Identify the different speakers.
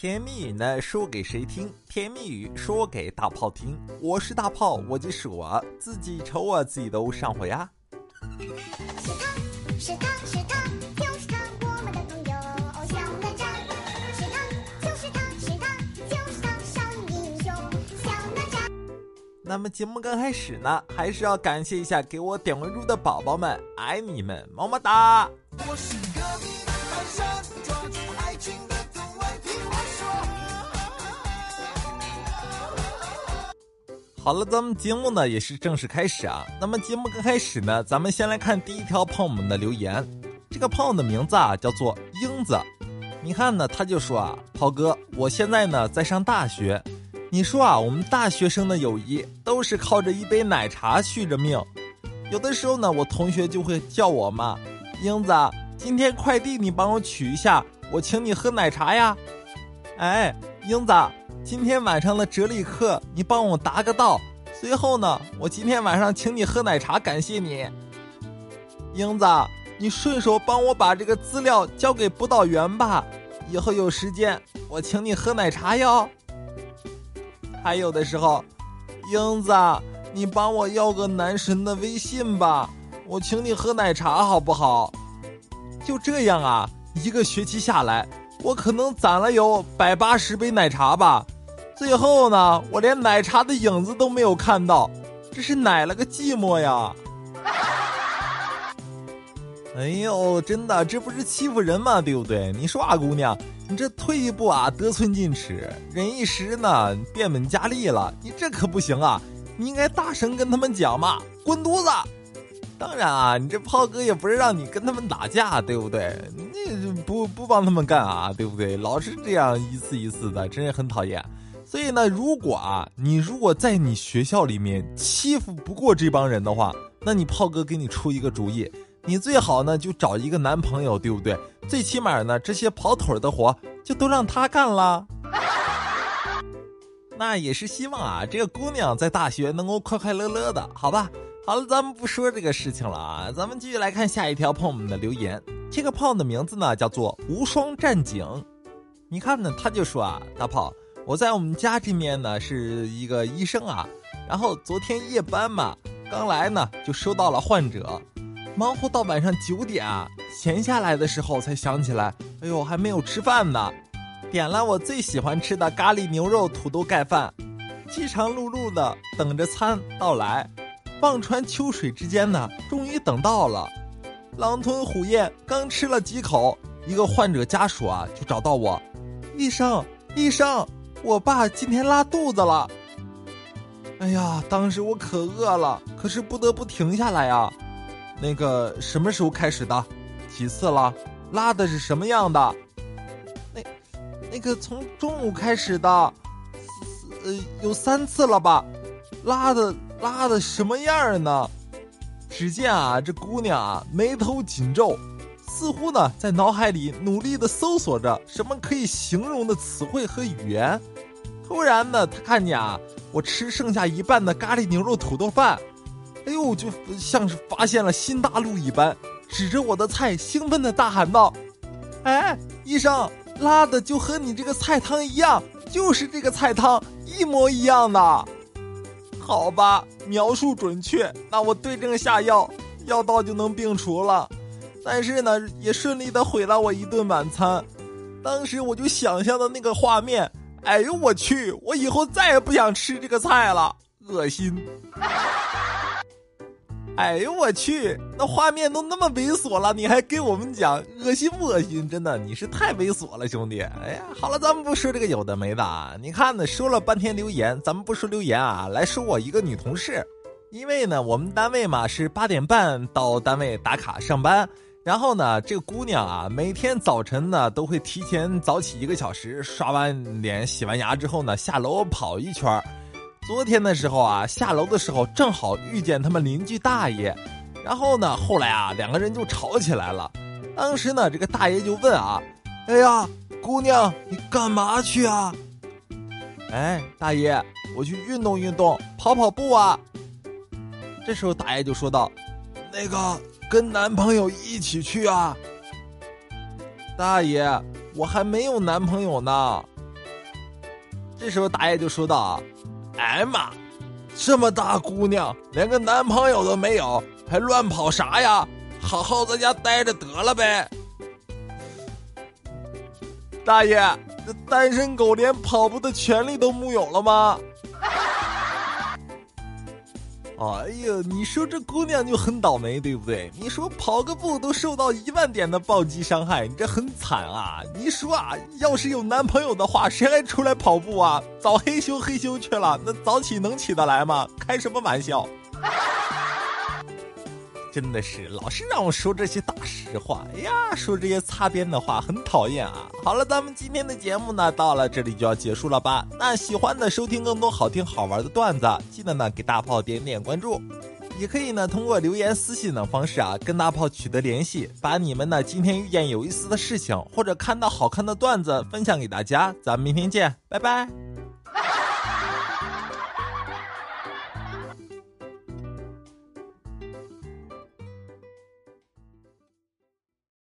Speaker 1: 甜蜜语呢，说给谁听？甜蜜语说给大炮听。我是大炮，我就是我自己瞅我自己都上火呀。
Speaker 2: 是他是他是他，就是他，我们的朋友哦，小哪吒。是他就是他是他就是他，少年英雄小哪吒。
Speaker 1: 那么节目刚开始呢，还是要感谢一下给我点关注的宝宝们，爱你们，么么哒！
Speaker 3: 我是隔壁的泰山，抓住爱情
Speaker 1: 好了，咱们节目呢也是正式开始啊。那么节目刚开始呢，咱们先来看第一条朋友们的留言。这个朋友的名字啊叫做英子，你看呢，他就说啊，涛哥，我现在呢在上大学。你说啊，我们大学生的友谊都是靠着一杯奶茶续着命。有的时候呢，我同学就会叫我嘛，英子，今天快递你帮我取一下，我请你喝奶茶呀。哎，英子，今天晚上的哲理课你帮我答个到。随后呢，我今天晚上请你喝奶茶，感谢你。英子，你顺手帮我把这个资料交给辅导员吧，以后有时间我请你喝奶茶哟。还有的时候，英子，你帮我要个男神的微信吧，我请你喝奶茶好不好？就这样啊，一个学期下来，我可能攒了有百八十杯奶茶吧。最后呢，我连奶茶的影子都没有看到，这是奶了个寂寞呀！哎呦，真的，这不是欺负人吗？对不对？你说啊，姑娘，你这退一步啊，得寸进尺；忍一时呢，变本加厉了。你这可不行啊！你应该大声跟他们讲嘛，滚犊子！当然啊，你这炮哥也不是让你跟他们打架，对不对？你不不帮他们干啊，对不对？老是这样一次一次的，真是很讨厌。所以呢，如果啊，你如果在你学校里面欺负不过这帮人的话，那你炮哥给你出一个主意，你最好呢就找一个男朋友，对不对？最起码呢，这些跑腿的活就都让他干了。那也是希望啊，这个姑娘在大学能够快快乐乐的，好吧？好了，咱们不说这个事情了啊，咱们继续来看下一条朋友们的留言。这个炮的名字呢叫做无双战警，你看呢，他就说啊，大炮，我在我们家这面呢是一个医生啊，然后昨天夜班嘛，刚来呢就收到了患者，忙活到晚上九点啊，闲下来的时候才想起来，哎呦还没有吃饭呢，点了我最喜欢吃的咖喱牛肉土豆盖饭，饥肠辘辘的等着餐到来。望穿秋水之间呢，终于等到了。狼吞虎咽，刚吃了几口，一个患者家属啊就找到我，医生，医生，我爸今天拉肚子了。哎呀，当时我可饿了，可是不得不停下来呀。那个什么时候开始的？几次了？拉的是什么样的？那，那个从中午开始的，呃，有三次了吧？拉的。拉的什么样呢？只见啊，这姑娘啊，眉头紧皱，似乎呢在脑海里努力的搜索着什么可以形容的词汇和语言。突然呢，他看见啊，我吃剩下一半的咖喱牛肉土豆饭，哎呦，就像是发现了新大陆一般，指着我的菜兴奋的大喊道：“哎，医生，拉的就和你这个菜汤一样，就是这个菜汤一模一样的。”好吧，描述准确，那我对症下药，药到就能病除了。但是呢，也顺利的毁了我一顿晚餐。当时我就想象的那个画面，哎呦我去，我以后再也不想吃这个菜了，恶心。哎呦我去，那画面都那么猥琐了，你还给我们讲恶心不恶心？真的，你是太猥琐了，兄弟。哎呀，好了，咱们不说这个有的没的啊。你看呢，说了半天留言，咱们不说留言啊，来说我一个女同事。因为呢，我们单位嘛是八点半到单位打卡上班，然后呢，这个姑娘啊，每天早晨呢都会提前早起一个小时，刷完脸、洗完牙之后呢，下楼跑一圈儿。昨天的时候啊，下楼的时候正好遇见他们邻居大爷，然后呢，后来啊，两个人就吵起来了。当时呢，这个大爷就问啊：“哎呀，姑娘，你干嘛去啊？”“哎，大爷，我去运动运动，跑跑步啊。”这时候大爷就说道：“那个，跟男朋友一起去啊。”大爷，我还没有男朋友呢。这时候大爷就说道：“啊，哎妈，这么大姑娘连个男朋友都没有，还乱跑啥呀？好好在家待着得了呗。”大爷，这单身狗连跑步的权利都木有了吗？哎呀，你说这姑娘就很倒霉，对不对？你说跑个步都受到一万点的暴击伤害，你这很惨啊！你说啊，要是有男朋友的话，谁还出来跑步啊？早嘿咻嘿咻去了，那早起能起得来吗？开什么玩笑！真的是老是让我说这些大实话，哎呀，说这些擦边的话很讨厌啊！好了，咱们今天的节目呢，到了这里就要结束了吧？那喜欢的收听更多好听好玩的段子，记得呢给大炮点点关注，也可以呢通过留言、私信等方式啊跟大炮取得联系，把你们呢今天遇见有意思的事情或者看到好看的段子分享给大家。咱们明天见，拜拜。